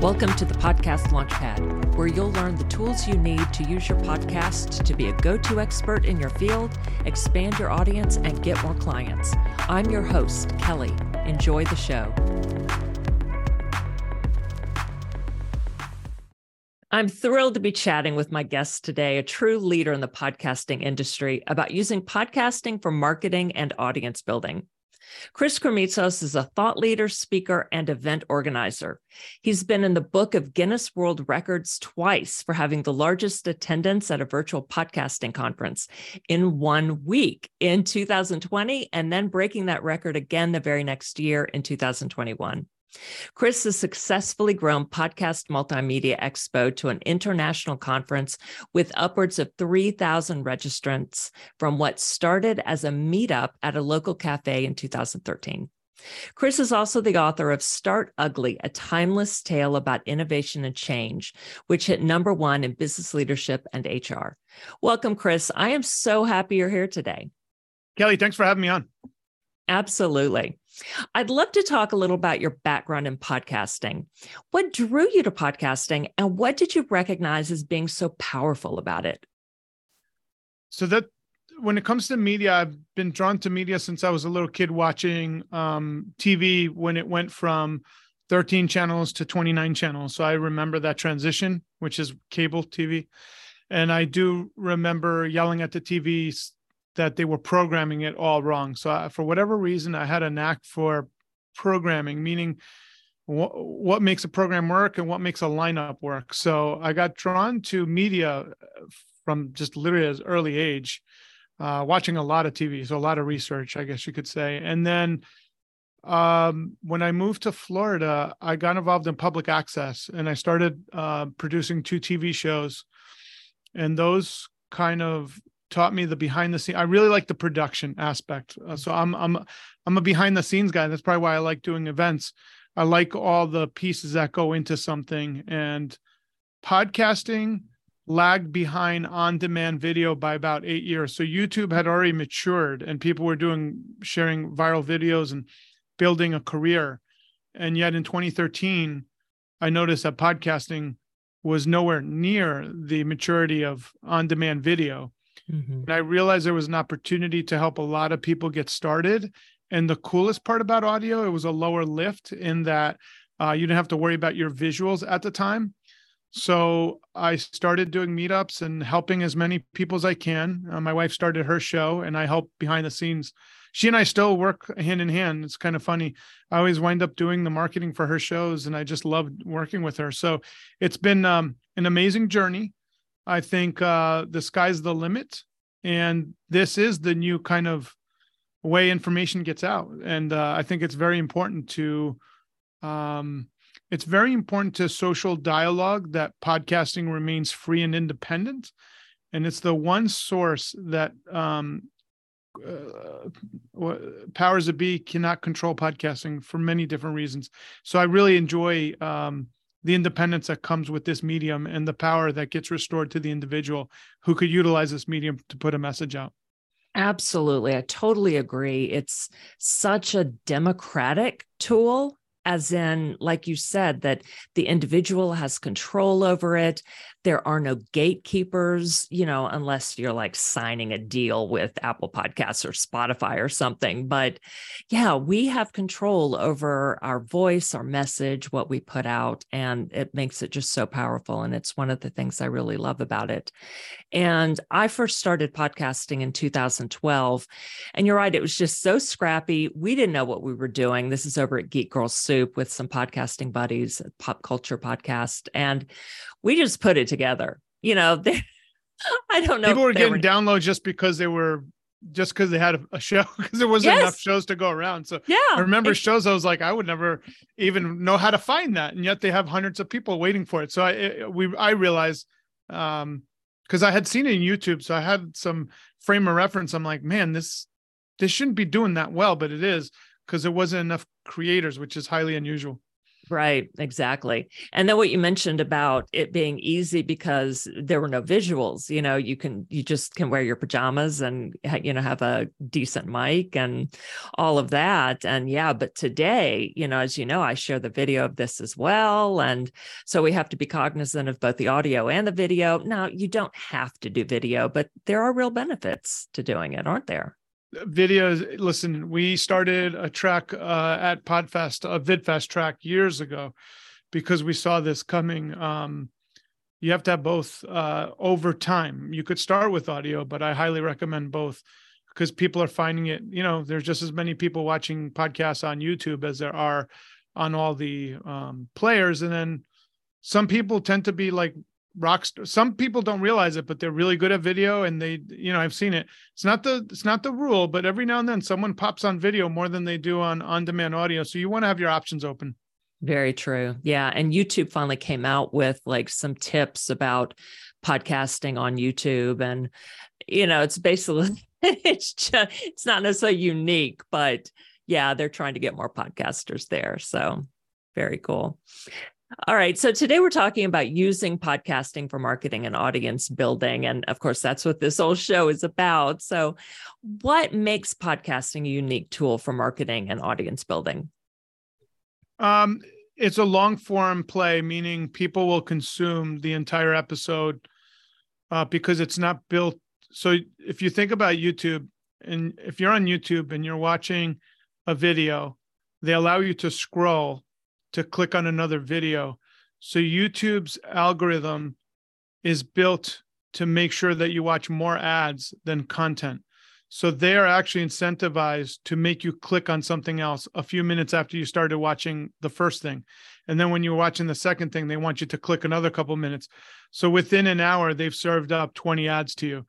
Welcome to the Podcast Launchpad, where you'll learn the tools you need to use your podcast to be a go to expert in your field, expand your audience, and get more clients. I'm your host, Kelly. Enjoy the show. I'm thrilled to be chatting with my guest today, a true leader in the podcasting industry, about using podcasting for marketing and audience building. Chris Krimitsos is a thought leader, speaker, and event organizer. He's been in the book of Guinness World Records twice for having the largest attendance at a virtual podcasting conference in one week in 2020, and then breaking that record again the very next year in 2021. Chris has successfully grown Podfest Multimedia Expo to an international conference with upwards of 3,000 registrants from what started as a meetup at a local cafe in 2013. Chris is also the author of Start Ugly, a timeless tale about innovation and change, which hit number one in business leadership and HR. Welcome, Chris. I am so happy you're here today. Kelly, thanks for having me on. Absolutely. I'd love to talk a little about your background in podcasting. What drew you to podcasting and what did you recognize as being so powerful about it? So that when it comes to media, I've been drawn to media since I was a little kid watching um, TV when it went from 13 channels to 29 channels. So I remember that transition, which is cable TV. And I do remember yelling at the TV that they were programming it all wrong. So I, for whatever reason, I had a knack for programming, meaning what, what makes a program work and what makes a lineup work. So I got drawn to media uh, from just literally as early age, uh, watching a lot of TV, so a lot of research, I guess you could say. And then um, when I moved to Florida, I got involved in public access and I started uh, producing two TV shows. And those kind of taught me the behind the scene. I really like the production aspect. Uh, so I'm I'm I'm a behind the scenes guy. That's probably why I like doing events. I like all the pieces that go into something and podcasting lagged behind on demand video by about 8 years. So YouTube had already matured and people were doing sharing viral videos and building a career. And yet in 2013 I noticed that podcasting was nowhere near the maturity of on demand video Mm-hmm. And I realized there was an opportunity to help a lot of people get started. And the coolest part about audio, it was a lower lift in that uh, you didn't have to worry about your visuals at the time. So I started doing meetups and helping as many people as I can. Uh, my wife started her show and I help behind the scenes. She and I still work hand in hand. It's kind of funny. I always wind up doing the marketing for her shows and I just love working with her. So it's been um, an amazing journey. I think uh, the sky's the limit, and this is the new kind of way information gets out. And uh, I think it's very important to, um, it's very important to social dialogue that podcasting remains free and independent, and it's the one source that um, uh, powers of be cannot control podcasting for many different reasons. So I really enjoy um, the independence that comes with this medium and the power that gets restored to the individual who could utilize this medium to put a message out. Absolutely. I totally agree. It's such a democratic tool as in like you said that the individual has control over it. There are no gatekeepers you know unless you're like signing a deal with apple podcasts or spotify or something. But yeah we have control over our voice our message what we put out and it makes it just so powerful and it's one of the things i really love about it. And i first started podcasting in 2012 and you're right it was just so scrappy. We didn't know what we were doing. This is over at geek girl soup with some podcasting buddies pop culture podcast and we just put it together. You know, they, I don't know. People were getting were... downloads just because they were just because they had a, a show because there wasn't yes. enough shows to go around. So yeah, I remember it, shows I was like, I would never even know how to find that, and yet they have hundreds of people waiting for it. So I it, we I realized um because I had seen it in YouTube, so I had some frame of reference. I'm like, man, this this shouldn't be doing that well, but it is because there wasn't enough creators, which is highly unusual. Right, exactly. And then what you mentioned about it being easy because there were no visuals, you know, you can you just can wear your pajamas and you know have a decent mic and all of that. And yeah, but today, you know, as you know, I share the video of this as well and so we have to be cognizant of both the audio and the video. Now, you don't have to do video, but there are real benefits to doing it, aren't there? Videos listen we started a track uh, at podfest a vidfest track years ago because we saw this coming. Um, you have to have both uh, over time. You could start with audio but i highly recommend both because people are finding it you know there's just as many people watching podcasts on youtube as there are on all the um, players. And then some people tend to be like rock some people don't realize it but they're really good at video and they you know i've seen it. It's not the it's not the rule but every now and then someone pops on video more than they do on on demand audio. So you want to have your options open. Very true. Yeah. And youtube finally came out with like some tips about podcasting on youtube. And you know it's basically it's just it's not necessarily unique but yeah they're trying to get more podcasters there. So very cool all right. So today we're talking about using podcasting for marketing and audience building. And of course, that's what this whole show is about. So, what makes podcasting a unique tool for marketing and audience building? Um, it's a long form play, meaning people will consume the entire episode uh, because it's not built. So, if you think about YouTube, and if you're on YouTube and you're watching a video, they allow you to scroll to click on another video. So YouTube's algorithm is built to make sure that you watch more ads than content. So they are actually incentivized to make you click on something else a few minutes after you started watching the first thing. And then when you're watching the second thing, they want you to click another couple minutes. So within an hour, they've served up 20 ads to you.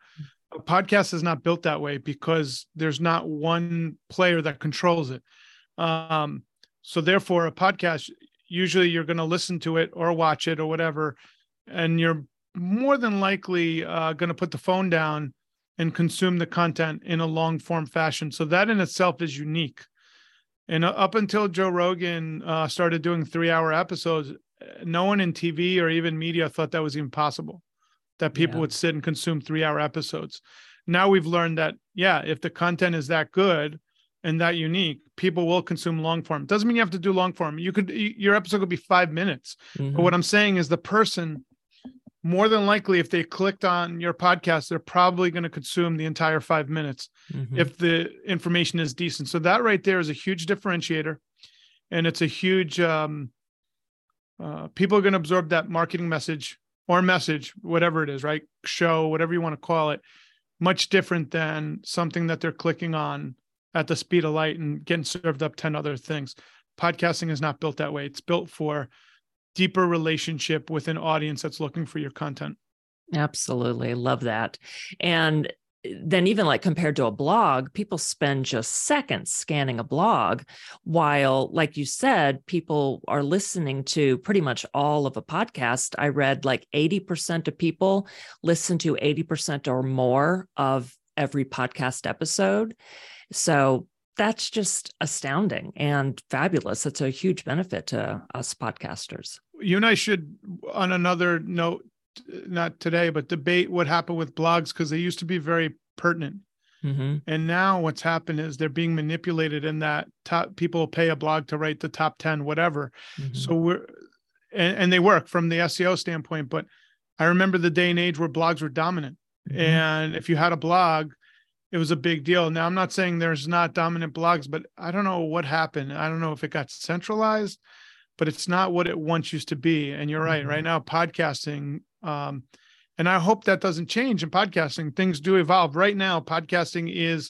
A podcast is not built that way because there's not one player that controls it. Um, so therefore, a podcast usually you're going to listen to it or watch it or whatever, and you're more than likely uh, going to put the phone down and consume the content in a long form fashion. So that in itself is unique. And uh, up until Joe Rogan uh, started doing three hour episodes, no one in TV or even media thought that was even possible, that people yeah. would sit and consume three hour episodes. Now we've learned that, yeah, if the content is that good, and that unique, people will consume long form. Doesn't mean you have to do long form. You could your episode could be five minutes. Mm-hmm. But what I'm saying is the person more than likely if they clicked on your podcast they're probably going to consume the entire five minutes mm-hmm. if the information is decent so that right there is a huge differentiator and it's a huge um, uh, people are going to absorb that marketing message or message whatever it is right show whatever you want to call it much different than something that they're clicking on at the speed of light and getting served up 10 other things. Podcasting is not built that way. It's built for deeper relationship with an audience that's looking for your content. Absolutely. Love that. And then even like compared to a blog people spend just seconds scanning a blog while like you said people are listening to pretty much all of a podcast i read like 80% of people listen to 80% or more of every podcast episode so that's just astounding and fabulous. It's a huge benefit to us podcasters. You and I should, on another note, not today, but debate what happened with blogs because they used to be very pertinent. Mm-hmm. And now what's happened is they're being manipulated in that top people pay a blog to write the top 10, whatever. Mm-hmm. So we're, and, and, they work from the SEO standpoint. But I remember the day and age where blogs were dominant. Mm-hmm. And if you had a blog, it was a big deal. Now, I'm not saying there's not dominant blogs, but I don't know what happened. I don't know if it got centralized, but it's not what it once used to be. And you're right. Mm-hmm. Right now, podcasting, um, and I hope that doesn't change in podcasting. Things do evolve. Right now, podcasting is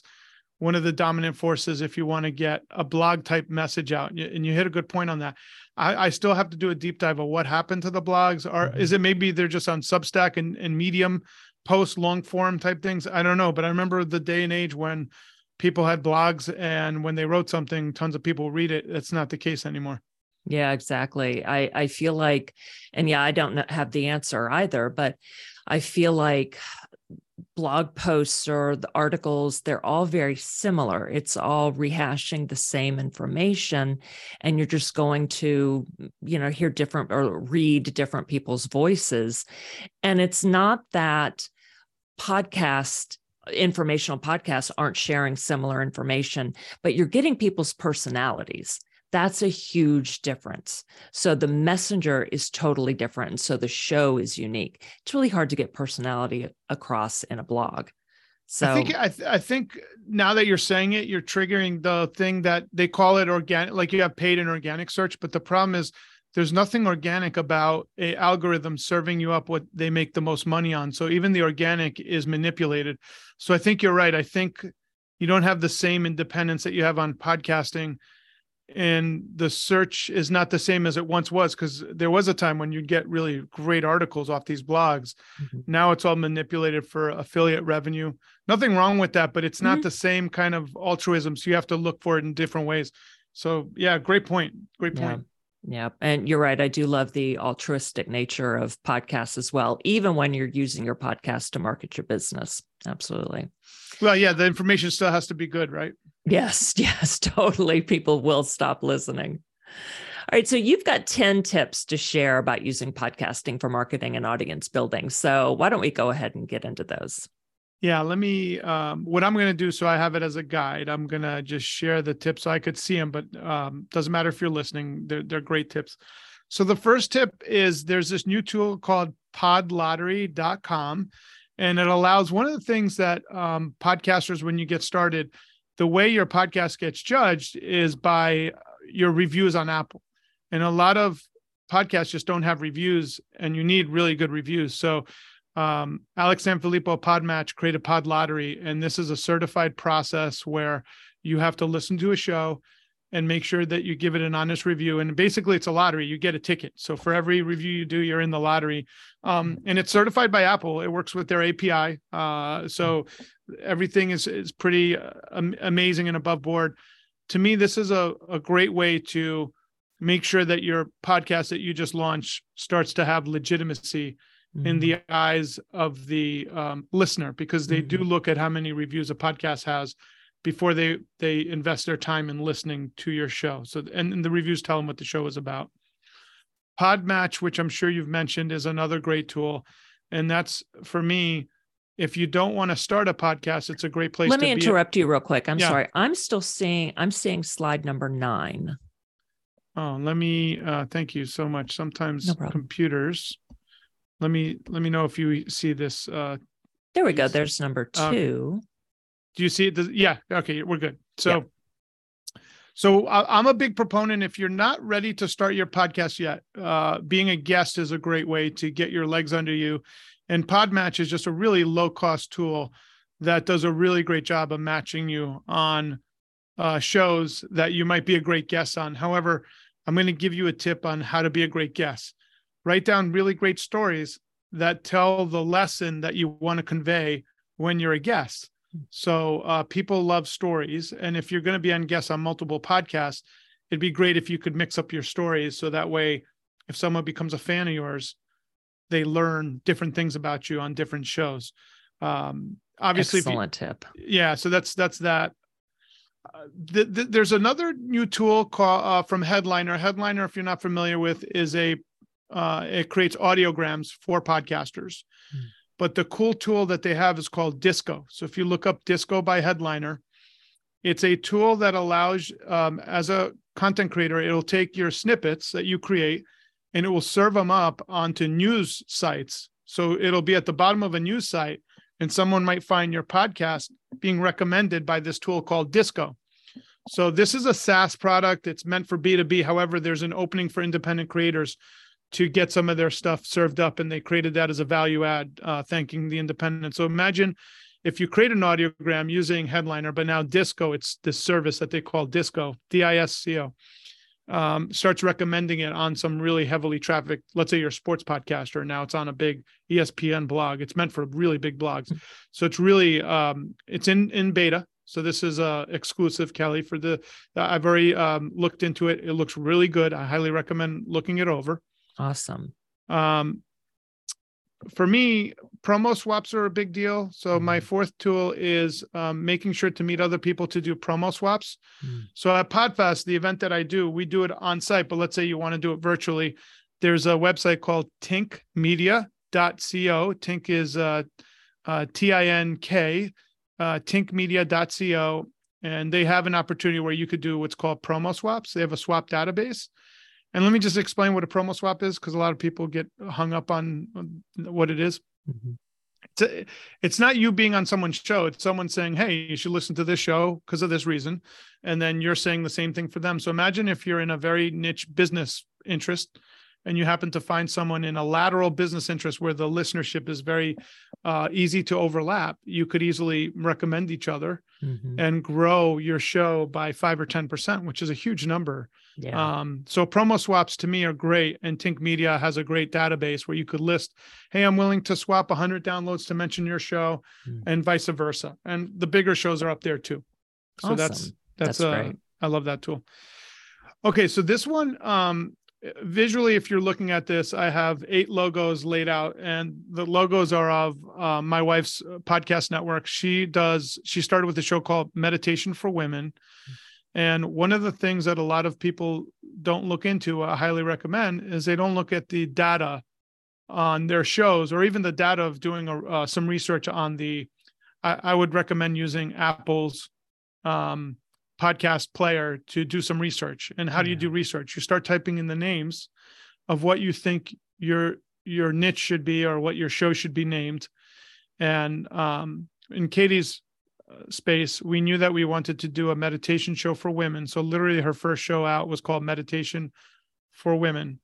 one of the dominant forces if you want to get a blog type message out. And you hit a good point on that. I, I still have to do a deep dive of what happened to the blogs. Or mm-hmm. is it maybe they're just on Substack and, and Medium post long form type things. I don't know, but I remember the day and age when people had blogs and when they wrote something, tons of people read it. That's not the case anymore. Yeah, exactly. I I feel like, and yeah, I don't have the answer either, but I feel like blog posts or the articles, they're all very similar. It's all rehashing the same information. And you're just going to, you know, hear different or read different people's voices. And it's not that podcast informational podcasts aren't sharing similar information, but you're getting people's personalities. That's a huge difference. So the messenger is totally different. And So the show is unique. It's really hard to get personality across in a blog. So I think I, th- I think now that you're saying it, you're triggering the thing that they call it organic, like you have paid and organic search. But the problem is there's nothing organic about a algorithm serving you up what they make the most money on. So even the organic is manipulated. So I think you're right. I think you don't have the same independence that you have on podcasting and the search is not the same as it once was because there was a time when you'd get really great articles off these blogs mm-hmm. now it's all manipulated for affiliate revenue nothing wrong with that but it's not mm-hmm. the same kind of altruism so you have to look for it in different ways so yeah great point great point yeah. Yeah. And you're right. I do love the altruistic nature of podcasts as well, even when you're using your podcast to market your business. Absolutely. Well, yeah, the information still has to be good, right? Yes. Yes. Totally. People will stop listening. All right. So you've got 10 tips to share about using podcasting for marketing and audience building. So why don't we go ahead and get into those? Yeah, let me. Um, what I'm going to do, so I have it as a guide. I'm going to just share the tips so I could see them, but um, doesn't matter if you're listening. They're they're great tips. So the first tip is there's this new tool called PodLottery.com, and it allows one of the things that um, podcasters, when you get started, the way your podcast gets judged is by your reviews on Apple, and a lot of podcasts just don't have reviews, and you need really good reviews. So um, Alex Sanfilippo Podmatch created a Pod Lottery, and this is a certified process where you have to listen to a show and make sure that you give it an honest review. And basically, it's a lottery. You get a ticket. So for every review you do, you're in the lottery. Um, and it's certified by Apple. It works with their API. Uh, so everything is is pretty uh, amazing and above board. To me, this is a, a great way to make sure that your podcast that you just launched starts to have legitimacy mm-hmm. in the mm-hmm. eyes of the um, listener because they mm-hmm. do look at how many reviews a podcast has before they they invest their time in listening to your show so and, and the reviews tell them what the show is about podmatch which i'm sure you've mentioned is another great tool and that's for me if you don't want to start a podcast it's a great place to let me interrupt a- you real quick i'm yeah. sorry i'm still seeing i'm seeing slide number nine Oh, let me uh thank you so much. Sometimes no computers let me let me know if you see this. Uh, there we go. There's number two. do you see it? Yeah. Okay, we're good. So. Yeah. So I'm a big proponent. If you're not ready to start your podcast yet, uh, being a guest is a great way to get your legs under you. And Podmatch is just a really low cost tool that does a really great job of matching you on uh, shows that you might be a great guest on. However, I'm going to give you a tip on how to be a great guest write down really great stories that tell the lesson that you want to convey when you're a guest. So uh, people love stories, and if you're going to be on guests on multiple podcasts, it'd be great if you could mix up your stories so that way, if someone becomes a fan of yours, they learn different things about you on different shows. Um, obviously, excellent you, tip. Yeah, so that's that's that. Uh, th- th- there's another new tool called uh, from Headliner. Headliner, if you're not familiar with, is a uh, it creates audiograms for podcasters. Mm. But the cool tool that they have is called Disco. So if you look up Disco by Headliner, it's a tool that allows, um, as a content creator, it'll take your snippets that you create and it will serve them up onto news sites. So it'll be at the bottom of a news site, and someone might find your podcast being recommended by this tool called Disco. So this is a SaaS product. It's meant for B2B. However, there's an opening for independent creators to get some of their stuff served up and they created that as a value add uh, thanking the independent. So imagine if you create an audiogram using headliner but now disco it's this service that they call disco d-i-s-c-o um, starts recommending it on some really heavily trafficked let's say you're sports podcaster now it's on a big espn blog. It's meant for really big blogs. So it's really um, it's in in beta. So this is uh, exclusive kelly for the i've already um, looked into it. It looks really good. I highly recommend looking it over Awesome. Um, for me, promo swaps are a big deal. So my Mm-hmm. fourth tool is um, making sure to meet other people to do promo swaps. Mm. So at Podfest, the event that I do, we do it on site, but let's say you want to do it virtually. There's a website called tinkmedia.co. Tink is uh, uh, T-I-N-K, uh, tinkmedia.co. And they have an opportunity where you could do what's called promo swaps. They have a swap database. And let me just explain what a promo swap is because a lot of people get hung up on what it is. Mhm. It's, a- it's not you being on someone's show. It's someone saying, "Hey, you should listen to this show because of this reason," and then you're saying the same thing for them. So imagine if you're in a very niche business interest, and you happen to find someone in a lateral business interest where the listenership is very uh, easy to overlap. You could easily recommend each other Mhm. and grow your show by five or ten percent, which is a huge number. Yeah. Um, so promo swaps to me are great, and Tink Media has a great database where you could list, "Hey, I'm willing to swap 100 downloads to mention your show," Mm. and vice versa. And the bigger shows are up there too. So that's Awesome. that's, That's uh, great. I love that tool. Okay, so this one, um, visually, if you're looking at this, I have eight logos laid out, and the logos are of uh, my wife's podcast network. She does. She started with a show called Meditation for Women. And one of the things that a lot of people don't look into, I highly recommend, is they don't look at the data on their shows or even the data of doing a, uh, some research on the. I, I would recommend using Apple's um, podcast player to do some research. And how do you do research? You start typing in the names of what you think your your niche should be or what your show should be named. And um, in Katie's uh, space, we knew that we wanted to do a meditation show for women. So literally, her first show out was called Meditation for Women.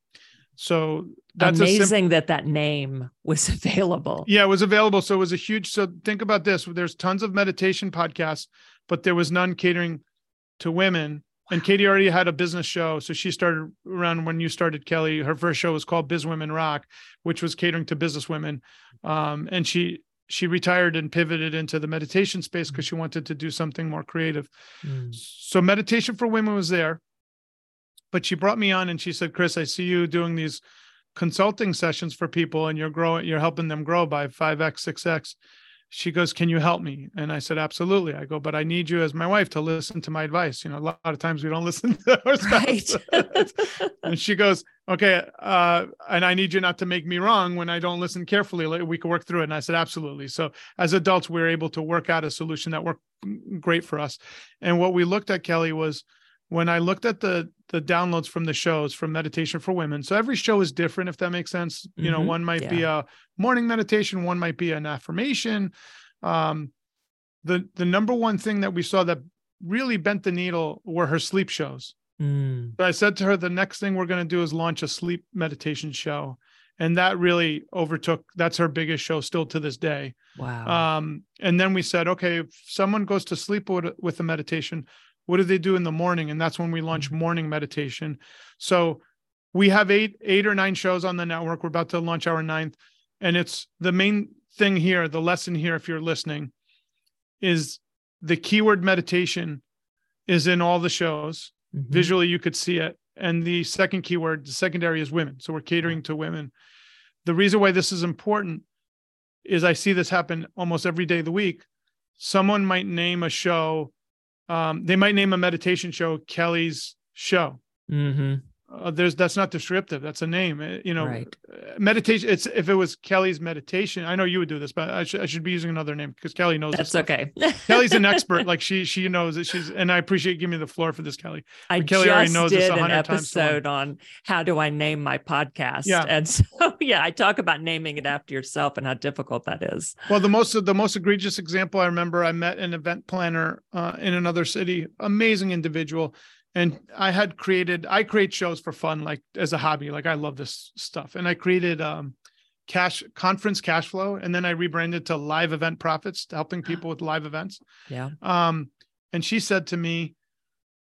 So that's Amazing simple. that that name was available. Yeah, it was available. So it was a huge. So think about this: there's tons of meditation podcasts, but there was none catering to women. And Katie already had a business show, so she started around when you started, Kelly. Her first show was called Biz Women Rock, which was catering to business women. Um, and she she retired and pivoted into the meditation space because she wanted to do something more creative. Mm. So meditation for women was there, but she brought me on and she said, "Chris, I see you doing these consulting sessions for people, and you're growing, you're helping them grow by five x, six x." She goes, "Can you help me?" And I said, "Absolutely." I go, "But I need you as my wife to listen to my advice. You know, a lot of times we don't listen to our spouse." Right. and she goes, "Okay, uh, and I need you not to make me wrong when I don't listen carefully. Like, We can work through it." And I said, "Absolutely." So as adults, we were able to work out a solution that worked great for us. And what we looked at, Kelly, was when I looked at the the downloads from the shows from Meditation for Women. So every show is different, if that makes sense. You know, Mhm. one might be a morning meditation, one might be an affirmation. Um, the the number one thing that we saw that really bent the needle were her sleep shows. Mm. So I said to her, the next thing we're going to do is launch a sleep meditation show. And that really overtook, that's her biggest show still to this day. Wow. Um, and then we said, okay, if someone goes to sleep with, with a meditation, what do they do in the morning? And that's when we launch morning meditation. So we have eight, eight or nine shows on the network. We're about to launch our ninth. And it's the main thing here, the lesson here, if you're listening, is the keyword meditation is in all the shows Mhm. visually you could see it and the second keyword the secondary is women so we're catering to women the reason why this is important is i see this happen almost every day of the week someone might name a show um, they might name a meditation show kelly's show Mhm. Uh, there's that's not descriptive that's a name Uh, you know Right. meditation it's if it was kelly's meditation i know you would do this but i should, I should be using another name because kelly knows this That's okay. kelly's an expert like she she knows that she's and i appreciate giving me the floor for this kelly I But Kelly already just knows this did an 100 times to one. episode on how do I name my podcast. Yeah. And so, yeah, I talk about naming it after yourself and how difficult that is. Well, the most the most egregious example I remember, I met an event planner uh, in another city, amazing individual, and I had created. I create shows for fun, like as a hobby. Like I love this stuff, and I created um, cash conference cash flow, and then I rebranded to live event profits, helping people with live events. Yeah. Um, and she said to me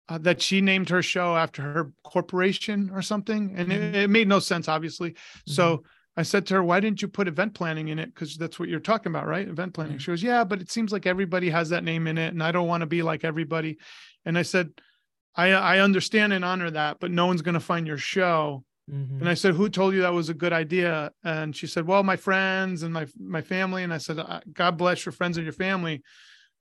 uh, that she named her show after her corporation or something, and it, it made no sense, obviously. So I said to her, "Why didn't you put event planning in it? Because that's what you're talking about, right? Event planning." She goes, "Yeah, but it seems like everybody has that name in it, and I don't want to be like everybody." And I said, "I I understand and honor that, but no one's going to find your show Mm-hmm. And I said, "Who told you that was a good idea?" And she said, "Well, my friends and my my family." And I said, "God bless your friends and your family."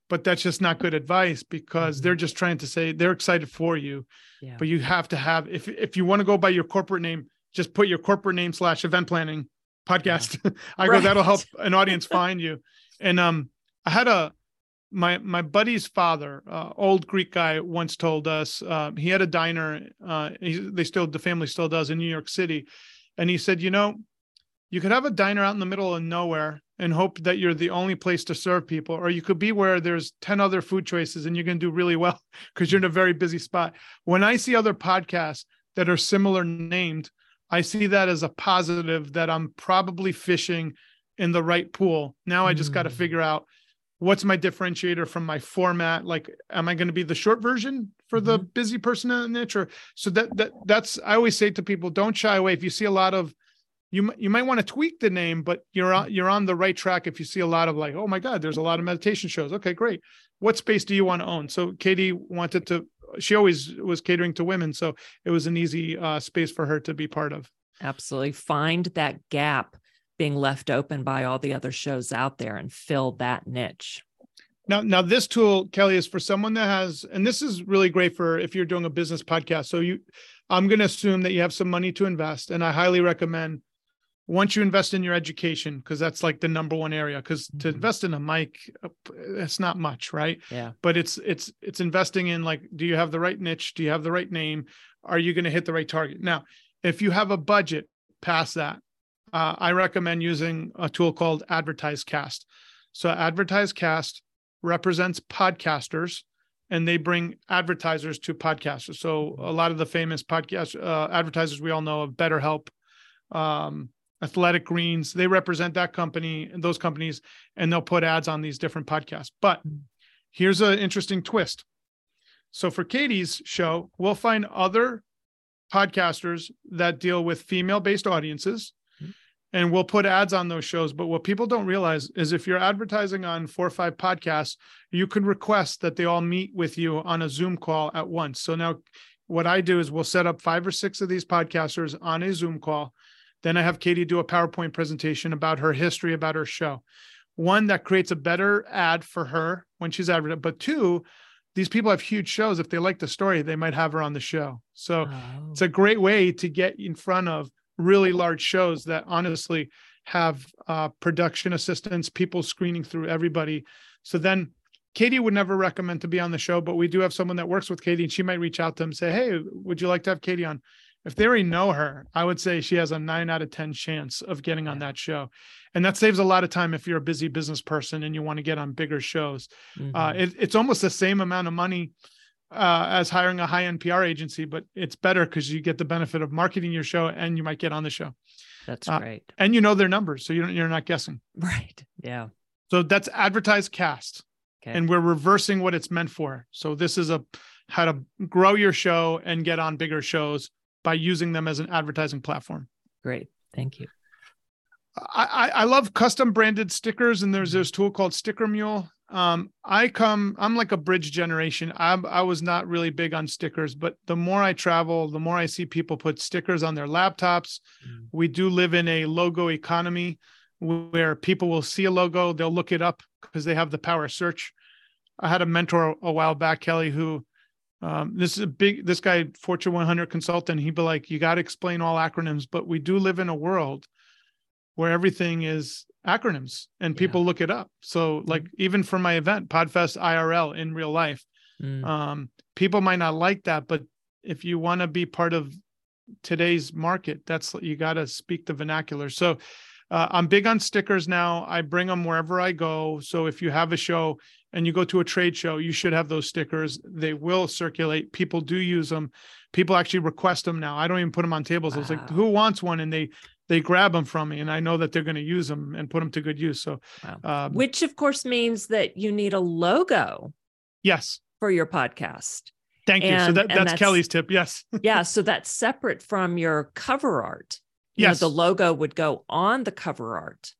But that's just not good advice because mm-hmm. they're just trying to say they're excited for you. Yeah. But you have to have if if you want to go by your corporate name, just put your corporate name slash event planning podcast. Yeah. I right. go, that'll help an audience find you. And um I had a my my buddy's father, uh, old Greek guy, once told us uh, he had a diner. Uh, he, they still the family still does in New York City, and he said, you know, you could have a diner out in the middle of nowhere and hope that you're the only place to serve people, or you could be where there's ten other food choices and you're going to do really well because you're in a very busy spot. When I see other podcasts that are similar named, I see that as a positive that I'm probably fishing in the right pool. Now I just mm. got to figure out what's my differentiator from my format? Like am i going to be the short version for the mm-hmm. busy person in the niche or so that that that's i always say to people don't shy away. If you see a lot of you you might want to tweak the name but you're on you're on the right track if you see a lot of like oh my god there's a lot of meditation shows. Okay great. What space do you want to own? So katie wanted to she always was catering to women so it was an easy uh, space for her to be part of. Absolutely. Find that gap being left open by all the other shows out there and fill that niche. Now, now this tool, Kelly, is for someone that has, and this is really great for if you're doing a business podcast. So you, I'm going to assume that you have some money to invest, and I highly recommend once you invest in your education because that's like the number one area. Because mm-hmm. to invest in a mic, it's not much, right? Yeah. But it's it's it's investing in like, do you have the right niche? Do you have the right name? Are you going to hit the right target? Now, if you have a budget past that, uh, I recommend using a tool called AdvertiseCast. So AdvertiseCast represents podcasters and they bring advertisers to podcasters. So a lot of the famous podcast uh, advertisers we all know of BetterHelp, um, Athletic Greens, they represent that company and those companies, and they'll put ads on these different podcasts. But here's an interesting twist. So for Katie's show, we'll find other podcasters that deal with female-based audiences and we'll put ads on those shows. But what people don't realize is if you're advertising on four or five podcasts, you can request that they all meet with you on a Zoom call at once. So now what I do is we'll set up five or six of these podcasters on a Zoom call. Then I have Katie do a PowerPoint presentation about her history, about her show. One that creates a better ad for her when she's advertising, but two, these people have huge shows. If they like the story, they might have her on the show. So oh. it's a great way to get in front of really large shows that honestly have uh, production assistants, people screening through everybody. So then Katie would never recommend to be on the show, but we do have someone that works with Katie and she might reach out to them and say, Hey, would you like to have Katie on? If they already know her, I would say she has a nine out of 10 chance of getting on that show. And that saves a lot of time if you're a busy business person and you want to get on bigger shows. Mm-hmm. Uh, it, it's almost the same amount of money uh, as hiring a high end PR agency, but it's better because you get the benefit of marketing your show and you might get on the show. That's uh, great. And you know their numbers, so you don't, you're not guessing. Right. Yeah. So that's AdvertiseCast. Okay. And we're reversing what it's meant for. So this is a how to grow your show and get on bigger shows by using them as an advertising platform. Great. Thank you. I, I love custom branded stickers, and there's this tool called Sticker Mule. Um i come i'm like a bridge generation. I i was not really big on stickers but the more i travel the more i see people put stickers on their laptops. Mm. we do live in a logo economy where people will see a logo they'll look it up because they have the power search. I had a mentor a while back kelly who um, this is a big this guy fortune 100 consultant he'd be like you got to explain all acronyms but we do live in a world where everything is acronyms and people yeah. look it up. So like mm. even for my event, Podfest IRL in real life, mm. um, people might not like that, but if you want to be part of today's market, that's you got to speak the vernacular. So uh, I'm big on stickers now. I bring them wherever I go. So if you have a show and you go to a trade show, you should have those stickers. They will circulate. People do use them. People actually request them now. I don't even put them on tables. Wow. I was like, who wants one? And they they grab them from me and I know that they're going to use them and put them to good use. So, wow. um, which of course means that you need a logo. Yes. For your podcast. Thank and, you. So that, that's, that's, Kelly's tip. Yes. yeah. So that's separate from your cover art. You yes. Know, the logo would go on the cover art.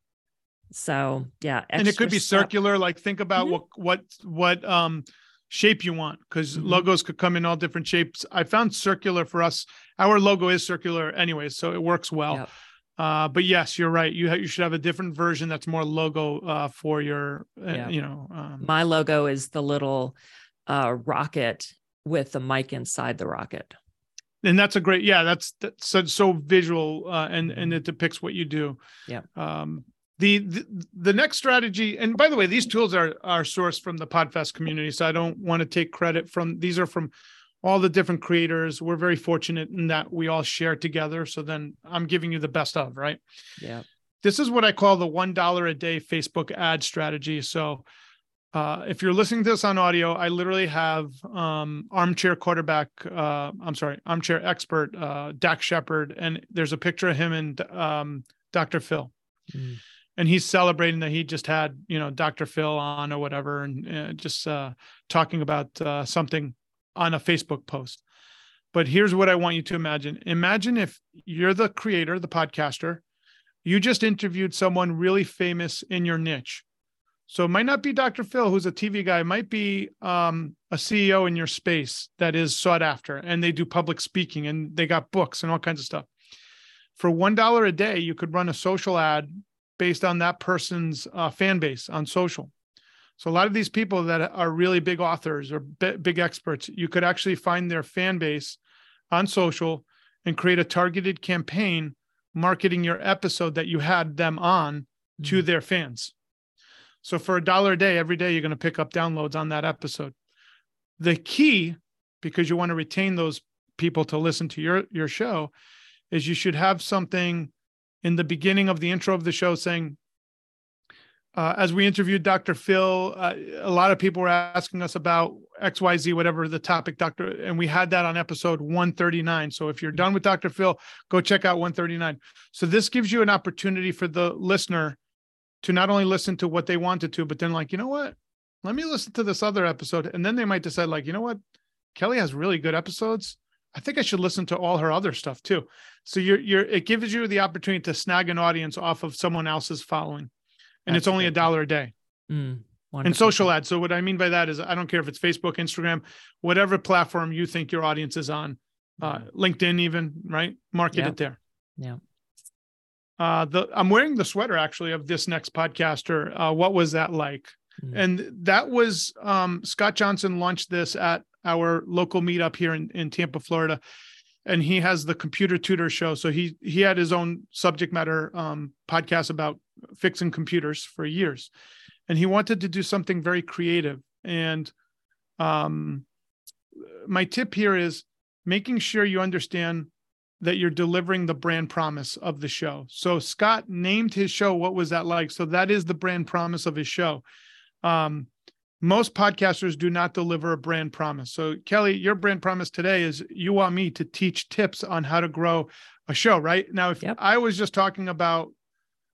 So yeah. And it could be circular. Like think about mm-hmm. what, what, what, um, shape you want because Mhm. logos could come in all different shapes. I found circular for us. Our logo is circular anyway, so it works well. Yep. Uh, but yes, you're right. You ha- you should have a different version that's more logo uh, for your, uh, Yeah. you know. Um, My logo is the little uh, rocket with the mic inside the rocket. and that's a great, yeah. That's that's so, so visual, uh, and and it depicts what you do. Yeah. Um, the, the the next strategy, and by the way, these tools are are sourced from the Podfest community, so I don't want to take credit from. These are from all the different creators. We're very fortunate in that we all share together. So then I'm giving you the best of, right? Yeah. this is what I call the one dollar a day Facebook ad strategy. So uh, if you're listening to this on audio, I literally have um, armchair quarterback. Uh, I'm sorry, armchair expert uh, Dax Shepard, and there's a picture of him and um, Dr. Phil, Mm. and he's celebrating that he just had you know Dr. Phil on or whatever, and uh, just uh, talking about uh, something on a Facebook post. But here's what I want you to imagine: imagine if you're the creator, the podcaster, you just interviewed someone really famous in your niche. So it might not be Dr. Phil, who's a TV guy, it might be um, a CEO in your space that is sought after and they do public speaking and they got books and all kinds of stuff. For $1 a day, you could run a social ad based on that person's uh, fan base on social. So a lot of these people that are really big authors or bi- big experts, you could actually find their fan base on social and create a targeted campaign marketing your episode that you had them on to Mhm. their fans. So for a dollar a day, every day you're going to pick up downloads on that episode. The key, because you want to retain those people to listen to your your show, is you should have something in the beginning of the intro of the show saying, uh, as we interviewed Dr. Phil, uh, a lot of people were asking us about XYZ, whatever the topic, Dr. And we had that on episode 139. So if you're done with Dr. Phil, go check out 139. So this gives you an opportunity for the listener to not only listen to what they wanted to, but then like, you know what? Let me listen to this other episode. And then they might decide, like, you know what? Kelly has really good episodes. I think I should listen to all her other stuff too. So you're you're it gives you the opportunity to snag an audience off of someone else's following. And That's it's only a dollar a day. Mm, And social ads. So what I mean by that is I don't care if it's Facebook, Instagram, whatever platform you think your audience is on, uh, LinkedIn even, right? Market Yeah. it there. Yeah. Uh, the I'm wearing the sweater actually of this next podcaster. Uh, what was that like? Mm. And that was um, Scott Johnson launched this at our local meetup here in, in Tampa, Florida. And he has the computer tutor show. So he he had his own subject matter um, podcast about fixing computers for years. And he wanted to do something very creative. And um, my tip here is making sure you understand that you're delivering the brand promise of the show. So Scott named his show What Was That Like? So that is the brand promise of his show. Um, most podcasters do not deliver a brand promise. So Kelly, your brand promise today is you want me to teach tips on how to grow a show, right? Now, if Yep. I was just talking about,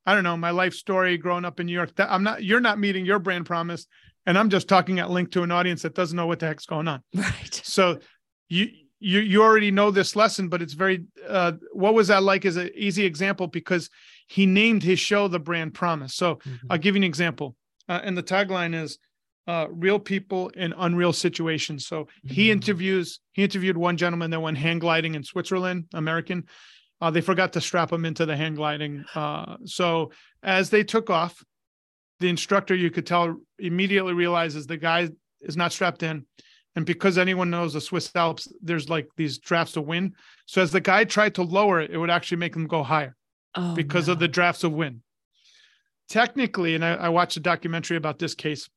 I don't know, my life story growing up in New York, that I'm not, you're not meeting your brand promise. And I'm just talking at link to an audience that doesn't know what the heck's going on. Right. So you you you already know this lesson, but it's very uh what was that like as an easy example because he named his show the brand promise. So Mhm. I'll give you an example. Uh, and the tagline is uh, real people in unreal situations. So he Mhm. interviews, he interviewed one gentleman that went hang gliding in Switzerland, American. Uh, they forgot to strap him into the hang gliding. Uh, so as they took off, the instructor, you could tell, immediately realizes the guy is not strapped in. And because anyone knows the Swiss Alps, there's like these drafts of wind. So as the guy tried to lower it, it would actually make them go higher Oh, because of the drafts of wind. Technically, and I, I watched a documentary about this case,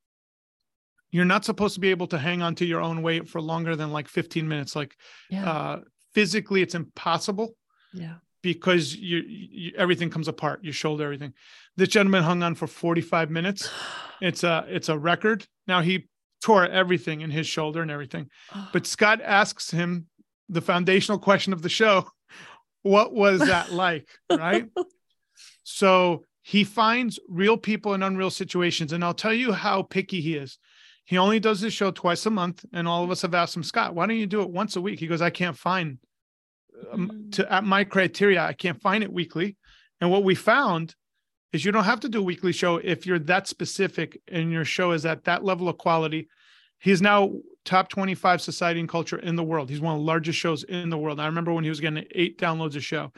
you're not supposed to be able to hang on to your own weight for longer than like 15 minutes. Like Yeah. uh, physically, it's impossible yeah. because you, you everything comes apart, your shoulder, everything. This gentleman hung on for 45 minutes. It's a it's a record. Now he tore everything in his shoulder and everything. Oh. But Scott asks him the foundational question of the show What was that like? Right. So he finds real people in unreal situations. And I'll tell you how picky he is. He only does this show twice a month. And all of us have asked him, Scott, why don't you do it once a week? He goes, I can't find um, Mm. to at my criteria, I can't find it weekly. And what we found is you don't have to do a weekly show if you're that specific and your show is at that level of quality He's now top 25 society and culture in the world. He's one of the largest shows in the world. I remember when he was getting eight downloads a show.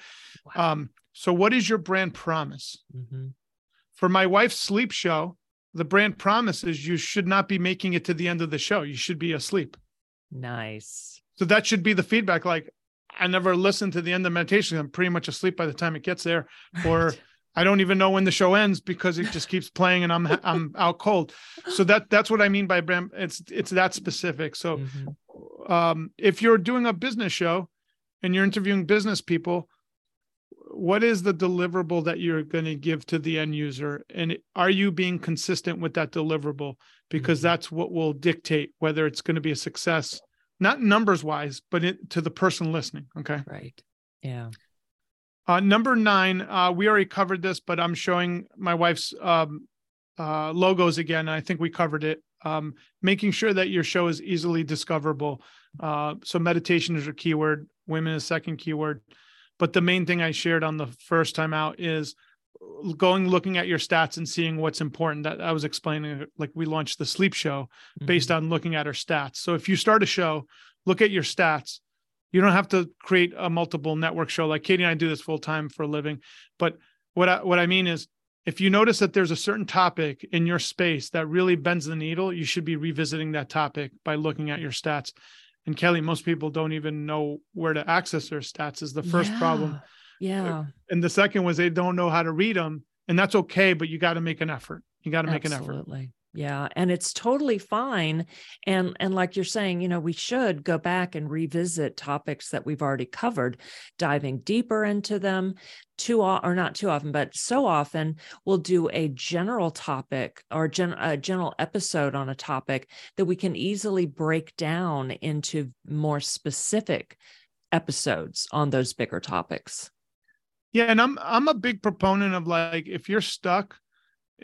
Wow. Um, so, what is your brand promise? Mm-hmm. For my wife's sleep show, the brand promise is you should not be making it to the end of the show. You should be asleep. Nice. So that should be the feedback. Like, I never listen to the end of meditation. I'm pretty much asleep by the time it gets there, or I don't even know when the show ends because it just keeps playing and I'm I'm out cold. So that that's what I mean by brand. It's it's that specific. So, mm-hmm. um, if you're doing a business show and you're interviewing business people, what is the deliverable that you're going to give to the end user and are you being consistent with that deliverable because mm-hmm. that's what will dictate whether it's going to be a success not numbers wise but it, to the person listening okay? Right. Yeah. Uh, number nine uh, we already covered this but i'm showing my wife's um, uh, logos again i think we covered it. Um, making sure that your show is easily discoverable. Uh, so meditation is a keyword women is second keyword. But the main thing I shared on the first time out is going looking at your stats and seeing what's important that i was explaining like we launched the sleep show mm-hmm. based on looking at our stats so if you start a show look at your stats you don't have to create a multiple network show like katie and i do this full time for a living but what I, what I mean is if you notice that there's a certain topic in your space that really bends the needle you should be revisiting that topic by looking at your stats and Kelly, most people don't even know where to access their stats is the first yeah. problem. Yeah. And the second was they don't know how to read them. And that's okay, but you got to make an effort. You got to make an effort. Absolutely. Yeah, and it's totally fine and and like you're saying, you know, we should go back and revisit topics that we've already covered, diving deeper into them too or not too often, but so often we'll do a general topic or gen, a general episode on a topic that we can easily break down into more specific episodes on those bigger topics. Yeah, and I'm I'm a big proponent of like if you're stuck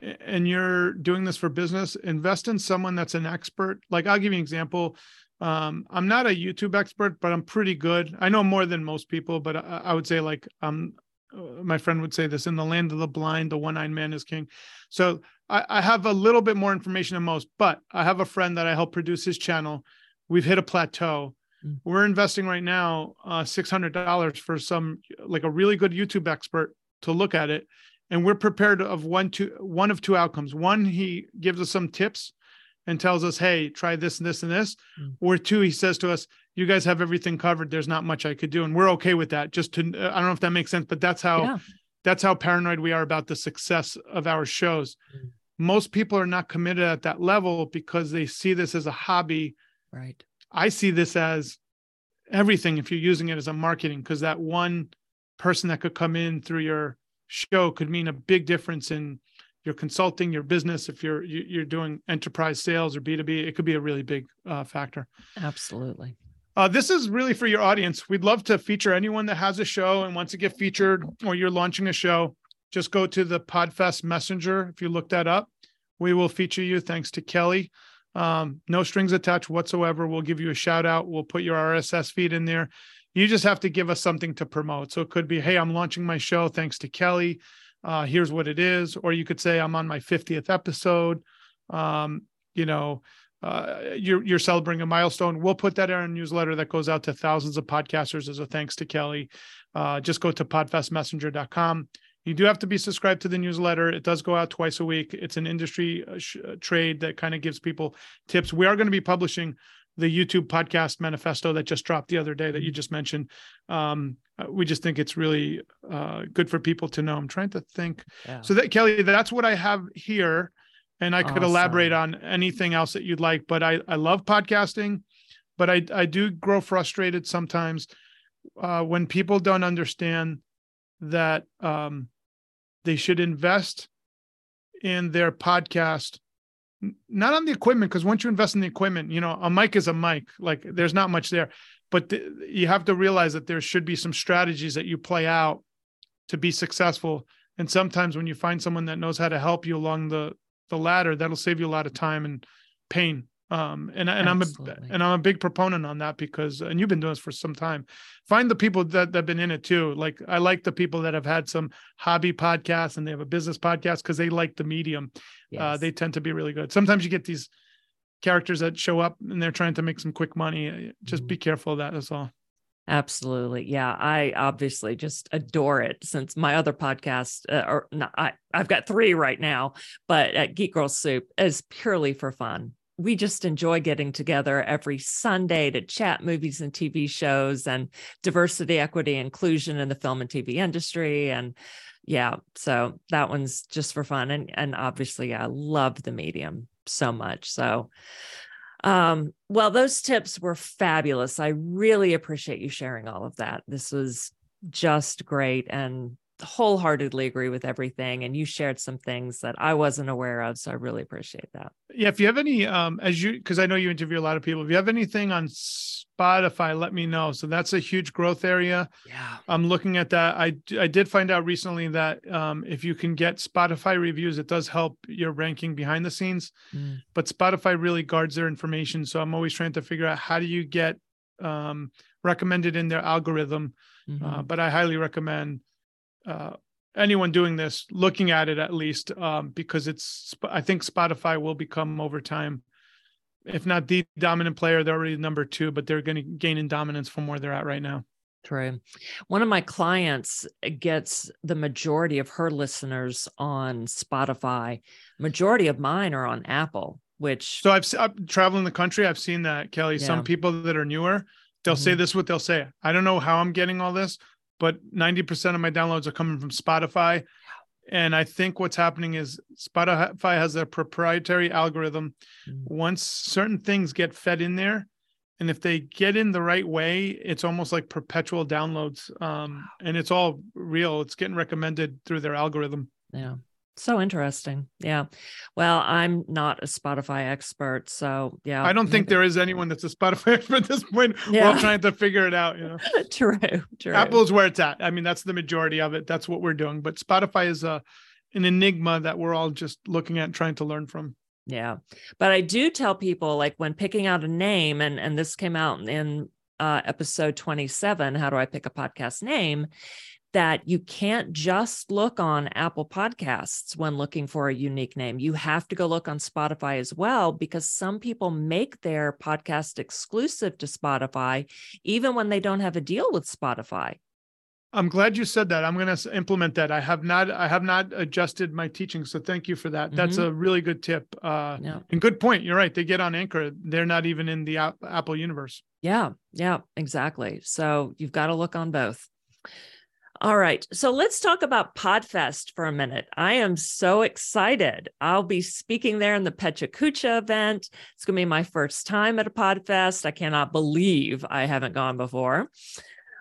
and you're doing this for business, invest in someone that's an expert. Like I'll give you an example. Um, I'm not a YouTube expert, but I'm pretty good. I know more than most people, but I, I would say like um, uh, my friend would say this: in the land of the blind, the one-eyed man is king. So I, I have a little bit more information than most, but I have a friend that I help produce his channel. We've hit a plateau. Mm. We're investing right now uh, six hundred dollars for some like a really good YouTube expert to look at it and we're prepared of one two one of two outcomes one he gives us some tips and tells us hey try this and this and this mm. or two he says to us you guys have everything covered there's not much i could do and we're okay with that just to i don't know if that makes sense but that's how yeah. that's how paranoid we are about the success of our shows mm. most people are not committed at that level because they see this as a hobby right i see this as everything if you're using it as a marketing because that one person that could come in through your show could mean a big difference in your consulting, your business. If you're you're doing enterprise sales or B two B, it could be a really big uh, factor. Absolutely. Uh, this is really for your audience. We'd love to feature anyone that has a show and wants to get featured, or you're launching a show. Just go to the Podfest Messenger. If you look that up, we will feature you. Thanks to Kelly. Um, no strings attached whatsoever. We'll give you a shout out. We'll put your RSS feed in there you just have to give us something to promote. So it could be, hey, I'm launching my show thanks to Kelly. Uh, here's what it is. Or you could say, I'm on my 50th episode. Um, you know, uh, you're you're celebrating a milestone. We'll put that in our newsletter that goes out to thousands of podcasters as a thanks to Kelly. Uh, just go to podfestmessenger.com. You do have to be subscribed to the newsletter. It does go out twice a week. It's an industry uh, sh- uh, trade that kind of gives people tips. We are going to be publishing the YouTube podcast manifesto that just dropped the other day that you just mentioned. Um, uh, we just think it's really uh, good for people to know. I'm trying to think. Yeah. So that Kelly, that's what I have here, and I could awesome. elaborate on anything else that you'd like. But I I love podcasting, but I I do grow frustrated sometimes uh, when people don't understand that um, they should invest in their podcast. Not on the equipment because once you invest in the equipment you know a mic is a mic. Like there's not much there. But the, you have to realize that there should be some strategies that you play out to be successful. And sometimes when you find someone that knows how to help you along the the ladder that'll save you a lot of time and pain um and and Absolutely. i'm a and i'm a big proponent on that because and you've been doing this for some time find the people that that have been in it too like i like the people that have had some hobby podcasts and they have a business podcast because they like the medium uh, yes. uh, they tend to be really good sometimes you get these characters that show up and they're trying to make some quick money. Just mm-hmm. be careful of that. That's all. Absolutely. Yeah. I obviously just adore it since my other podcast, uh, or not, I, I've got three right now, but at Geek Girl Soup is purely for fun. We just enjoy getting together every Sunday to chat movies and TV shows and diversity, equity, inclusion in the film and TV industry. And yeah, so that one's just for fun. And, and obviously, I love the medium so much. So, um, well, those tips were fabulous. I really appreciate you sharing all of that. This was just great. And wholeheartedly agree with everything and you shared some things that i wasn't aware of so i really appreciate that. Yeah if you have any um as you because i know you interview a lot of people if you have anything on spotify let me know. So that's a huge growth area. Yeah. I'm looking at that. I i did find out recently that um if you can get spotify reviews it does help your ranking behind the scenes mm. but spotify really guards their information so i'm always trying to figure out how do you get um recommended in their algorithm mm-hmm. uh, but i highly recommend uh, anyone doing this looking at it at least um, because it's i think spotify will become over time if not the dominant player they're already number two but they're going to gain in dominance from where they're at right now true one of my clients gets the majority of her listeners on spotify majority of mine are on apple which so i've I'm traveling the country i've seen that kelly yeah. some people that are newer they'll mm-hmm. say this what they'll say i don't know how i'm getting all this but 90% of my downloads are coming from Spotify. And I think what's happening is Spotify has a proprietary algorithm. Mm. Once certain things get fed in there, and if they get in the right way, it's almost like perpetual downloads. Um, and it's all real. It's getting recommended through their algorithm. Yeah. So interesting. Yeah. Well, I'm not a Spotify expert. So, yeah. I don't think there is anyone that's a Spotify expert at this point. Yeah. We're all trying to figure it out. You know, true. True. Apple's where it's at. I mean, that's the majority of it. That's what we're doing. But Spotify is a, an enigma that we're all just looking at and trying to learn from. Yeah. But I do tell people like when picking out a name, and, and this came out in uh, episode 27, How Do I Pick a Podcast Name? That you can't just look on Apple Podcasts when looking for a unique name. You have to go look on Spotify as well, because some people make their podcast exclusive to Spotify, even when they don't have a deal with Spotify. I'm glad you said that. I'm going to implement that. I have not. I have not adjusted my teaching, so thank you for that. Mm-hmm. That's a really good tip. Uh, yeah. And good point. You're right. They get on Anchor. They're not even in the Apple universe. Yeah. Yeah. Exactly. So you've got to look on both. All right. So let's talk about Podfest for a minute. I am so excited. I'll be speaking there in the PechaKucha event. It's going to be my first time at a Podfest. I cannot believe I haven't gone before.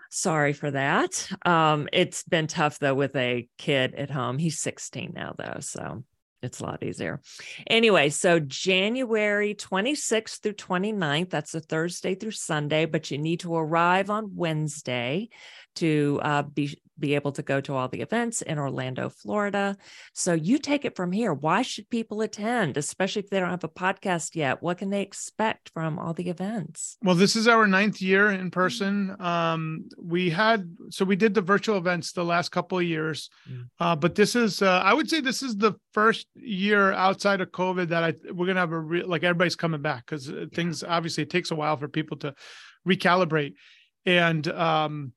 Sorry for that. Um, it's been tough though with a kid at home. He's 16 now, though. So it's a lot easier. Anyway, so January 26th through 29th, that's a Thursday through Sunday, but you need to arrive on Wednesday to uh, be be able to go to all the events in Orlando, Florida. So you take it from here. Why should people attend, especially if they don't have a podcast yet? What can they expect from all the events? Well, this is our ninth year in person. Um, we had, so we did the virtual events the last couple of years, mm. uh, but this is, uh, I would say this is the first year outside of COVID that I, we're going to have a real, like everybody's coming back because uh, yeah. things, obviously it takes a while for people to recalibrate. And, um,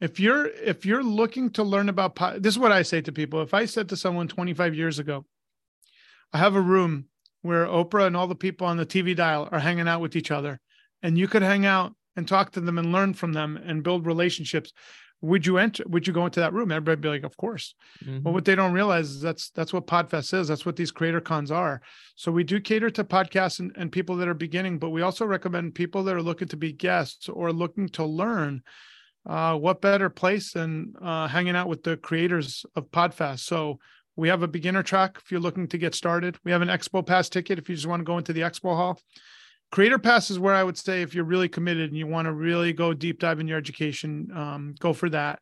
if you're if you're looking to learn about this is what i say to people. If i said to someone 25 years ago i have a room where oprah and all the people on the tv dial are hanging out with each other and you could hang out and talk to them and learn from them and build relationships would you enter would you go into that room? Everybody be like of course. Mm-hmm. but what they don't realize is that's that's what podfest is. That's what these creator cons are. So we do cater to podcasts and, and people that are beginning but we also recommend people that are looking to be guests or looking to learn uh, what better place than uh, hanging out with the creators of Podfest? So we have a beginner track if you're looking to get started. We have an Expo Pass ticket if you just want to go into the Expo Hall. Creator Pass is where I would say if you're really committed and you want to really go deep dive in your education, um, go for that.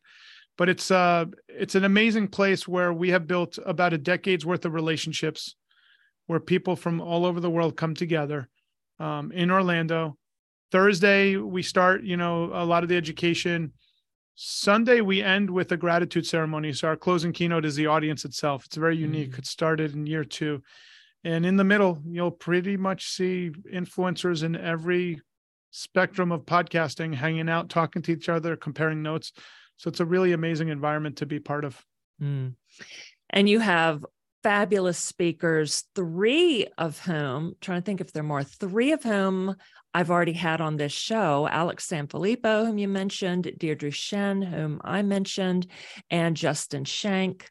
But it's uh it's an amazing place where we have built about a decade's worth of relationships, where people from all over the world come together um, in Orlando Thursday we start, you know, a lot of the education. Sunday we end with a gratitude ceremony. So our closing keynote is the audience itself. It's very unique. Mm. It started in year two. and in the middle, you'll pretty much see influencers in every spectrum of podcasting hanging out, talking to each other, comparing notes. So it's a really amazing environment to be part of. Mm. And you have fabulous speakers, three of whom, trying to think if there are more, three of whom I've already had on this show Alex Sanfilippo, whom you mentioned, Deirdre Tshien, whom I mentioned, and Justin Schenck.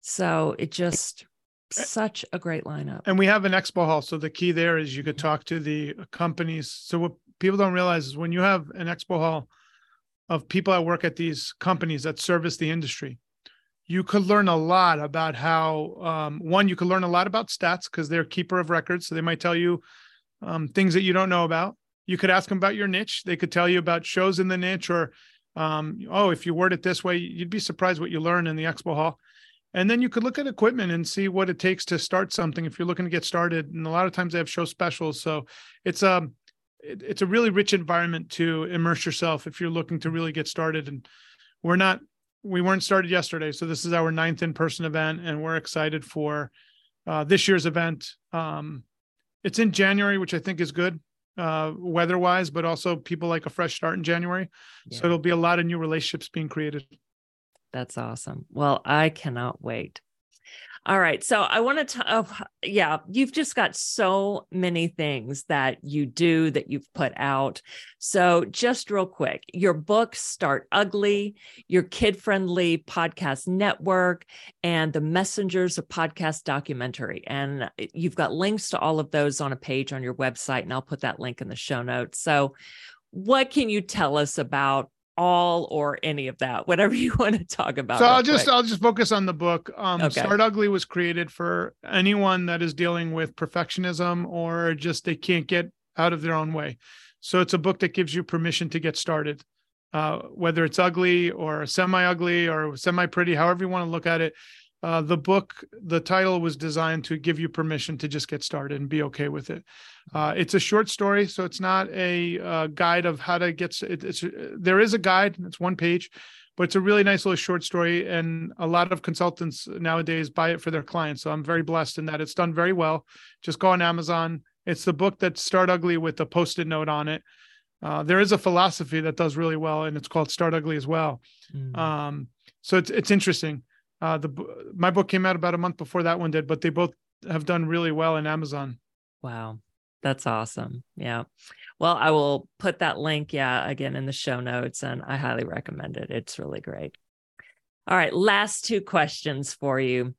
So it just such a great lineup. And we have an expo hall. So the key there is you could talk to the companies. So what people don't realize is when you have an expo hall of people that work at these companies that service the industry, you could learn a lot about how um, one, you could learn a lot about stats because they're keeper of records. So they might tell you um, things that you don't know about. You could ask them about your niche. They could tell you about shows in the niche or, um, oh, if you word it this way, you'd be surprised what you learn in the expo hall. And then you could look at equipment and see what it takes to start something if you're looking to get started. And a lot of times they have show specials. So it's a, um, it's a really rich environment to immerse yourself if you're looking to really get started. And we're not, we weren't started yesterday. So this is our ninth in-person event and we're excited for uh, this year's event. Um, it's in January, which I think is good uh, weather wise, but also people like a fresh start in January. Yeah. So it'll be a lot of new relationships being created. That's awesome. Well, I cannot wait. All right. So I want to, oh, yeah, you've just got so many things that you do that you've put out. So just real quick, your books Start Ugly, your kid friendly podcast network, and the Messengers of Podcast documentary. And eh, you've got links to all of those on a page on your website. And I'll put that link in the show notes. So, what can you tell us about all or any of that, whatever you want to talk about. So I'll just quick. I'll just focus on the book. Um, okay. Start Ugly was created for anyone that is dealing with perfectionism or just they can't get out of their own way. So it's a book that gives you permission to get started, uh, whether it's ugly or semi-ugly or semi-pretty, however you want to look at it. Uh, the book, the title was designed to give you permission to just get started and be okay with it. Uh, it's a short story, so it's not a uh, guide of how to get. It, it's there is a guide. It's one page, but it's a really nice little short story, and a lot of consultants nowadays buy it for their clients. So I'm very blessed in that it's done very well. Just go on Amazon. It's the book that Start Ugly with a post-it note on it. Uh, there is a philosophy that does really well, and it's called Start Ugly as well. Mm. Um, so it's it's interesting. Uh, the my book came out about a month before that one did, but they both have done really well in Amazon. Wow, that's awesome. Yeah. Well, I will put that link, yeah, again in the show notes, and I highly recommend it. It's really great. All right, last two questions for you,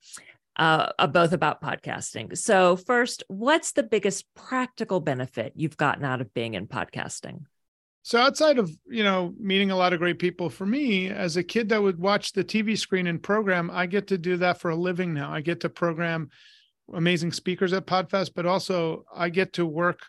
uh, both about podcasting. So, first, what's the biggest practical benefit you've gotten out of being in podcasting? So outside of, you know, meeting a lot of great people, for me as a kid that would watch the TV screen and program, I get to do that for a living now. I get to program amazing speakers at Podfest, but also I get to work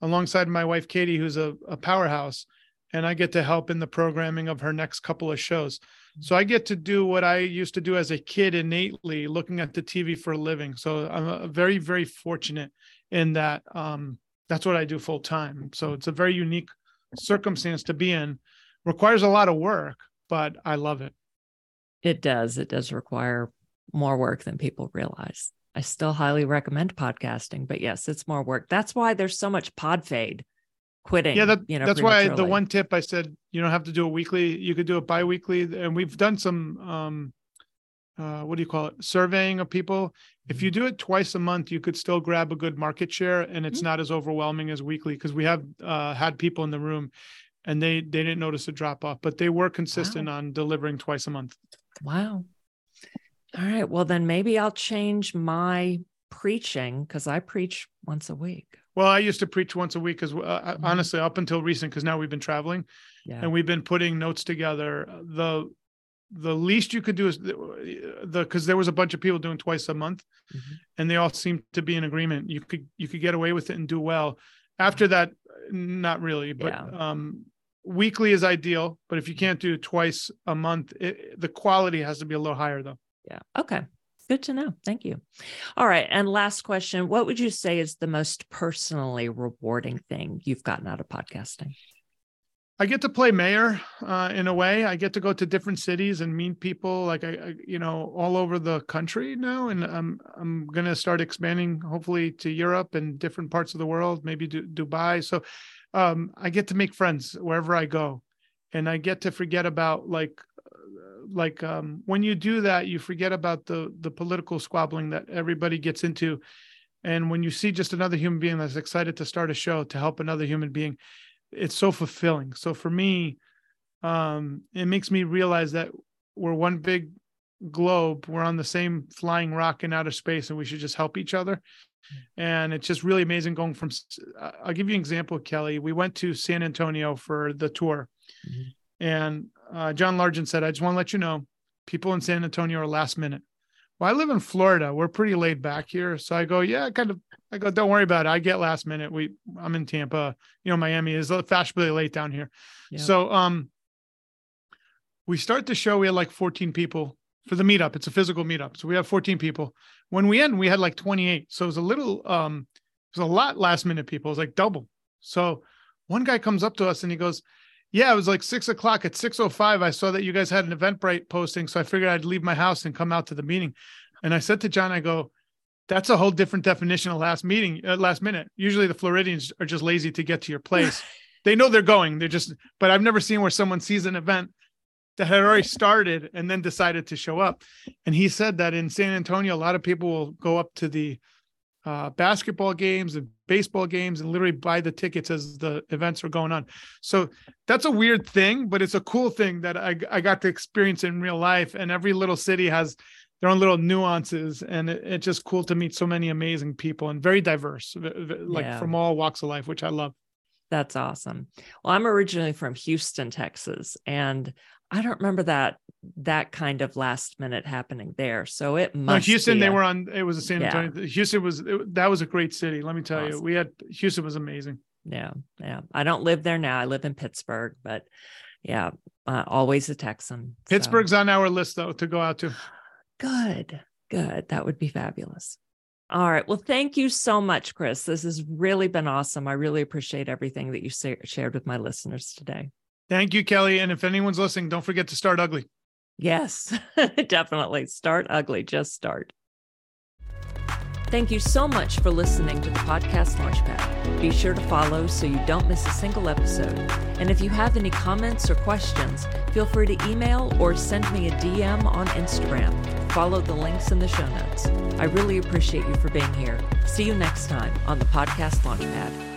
alongside my wife Katie, who's a, a powerhouse, and I get to help in the programming of her next couple of shows. So I get to do what I used to do as a kid innately, looking at the TV for a living. So I'm very, very fortunate in that. Um, that's what I do full time. So it's a very unique circumstance to be in requires a lot of work, but I love it. It does. It does require more work than people realize. I still highly recommend podcasting, but yes, it's more work. That's why there's so much pod fade quitting. Yeah, that, you know, that's why the one tip I said you don't have to do it weekly. You could do it bi-weekly. And we've done some um uh what do you call it? Surveying of people. If you mm-hmm. do it twice a month, you could still grab a good market share and it's mm-hmm. not as overwhelming as weekly because we have uh, had people in the room and they they didn't notice a drop off, but they were consistent wow. on delivering twice a month. Wow. All right. Well, then maybe I'll change my preaching because I preach once a week. Well, I used to preach once a week because uh, mm-hmm. honestly, up until recent, because now we've been traveling yeah. and we've been putting notes together. The the least you could do is the because there was a bunch of people doing twice a month mm-hmm. and they all seemed to be in agreement. You could you could get away with it and do well. After that not really but yeah. um weekly is ideal but if you can't do twice a month it, the quality has to be a little higher though. Yeah. Okay. Good to know. Thank you. All right. And last question what would you say is the most personally rewarding thing you've gotten out of podcasting I get to play mayor uh, in a way. I get to go to different cities and meet people, like I, I, you know, all over the country now. And I'm I'm gonna start expanding, hopefully, to Europe and different parts of the world, maybe du- Dubai. So um, I get to make friends wherever I go, and I get to forget about like like um, when you do that, you forget about the the political squabbling that everybody gets into. And when you see just another human being that's excited to start a show to help another human being, it's so fulfilling. So for me, um, it makes me realize that we're one big globe. We're on the same flying rock in outer space, and we should just help each other. And it's just really amazing going from. I'll give you an example, Kelly. We went to San Antonio for the tour, mm-hmm. and uh, John Largent said, "I just want to let you know, people in San Antonio are last minute." Well, I live in Florida. We're pretty laid back here, so I go, "Yeah, kind of I go, don't worry about it. I get last minute. We, I'm in Tampa. You know, Miami is fashionably late down here. Yeah. So, um, we start the show. We had like 14 people for the meetup. It's a physical meetup, so we have 14 people. When we end, we had like 28. So it was a little, um, it was a lot last minute people. It was like double. So one guy comes up to us and he goes, "Yeah, it was like six o'clock. At 6:05, I saw that you guys had an Eventbrite posting, so I figured I'd leave my house and come out to the meeting." And I said to John, I go, that's a whole different definition of last meeting, uh, last minute. Usually the Floridians are just lazy to get to your place. they know they're going. They're just, but I've never seen where someone sees an event that had already started and then decided to show up. And he said that in San Antonio, a lot of people will go up to the uh, basketball games and baseball games and literally buy the tickets as the events are going on. So that's a weird thing, but it's a cool thing that I, I got to experience in real life. And every little city has their own little nuances and it, it's just cool to meet so many amazing people and very diverse like yeah. from all walks of life which i love that's awesome well i'm originally from houston texas and i don't remember that that kind of last minute happening there so it must no, houston they a, were on it was a san antonio yeah. houston was it, that was a great city let me tell awesome. you we had houston was amazing yeah yeah i don't live there now i live in pittsburgh but yeah uh, always a texan pittsburgh's so. on our list though to go out to Good, good. That would be fabulous. All right. Well, thank you so much, Chris. This has really been awesome. I really appreciate everything that you shared with my listeners today. Thank you, Kelly. And if anyone's listening, don't forget to start ugly. Yes, definitely. Start ugly. Just start. Thank you so much for listening to the podcast Launchpad. Be sure to follow so you don't miss a single episode. And if you have any comments or questions, feel free to email or send me a DM on Instagram. Follow the links in the show notes. I really appreciate you for being here. See you next time on the podcast Launchpad.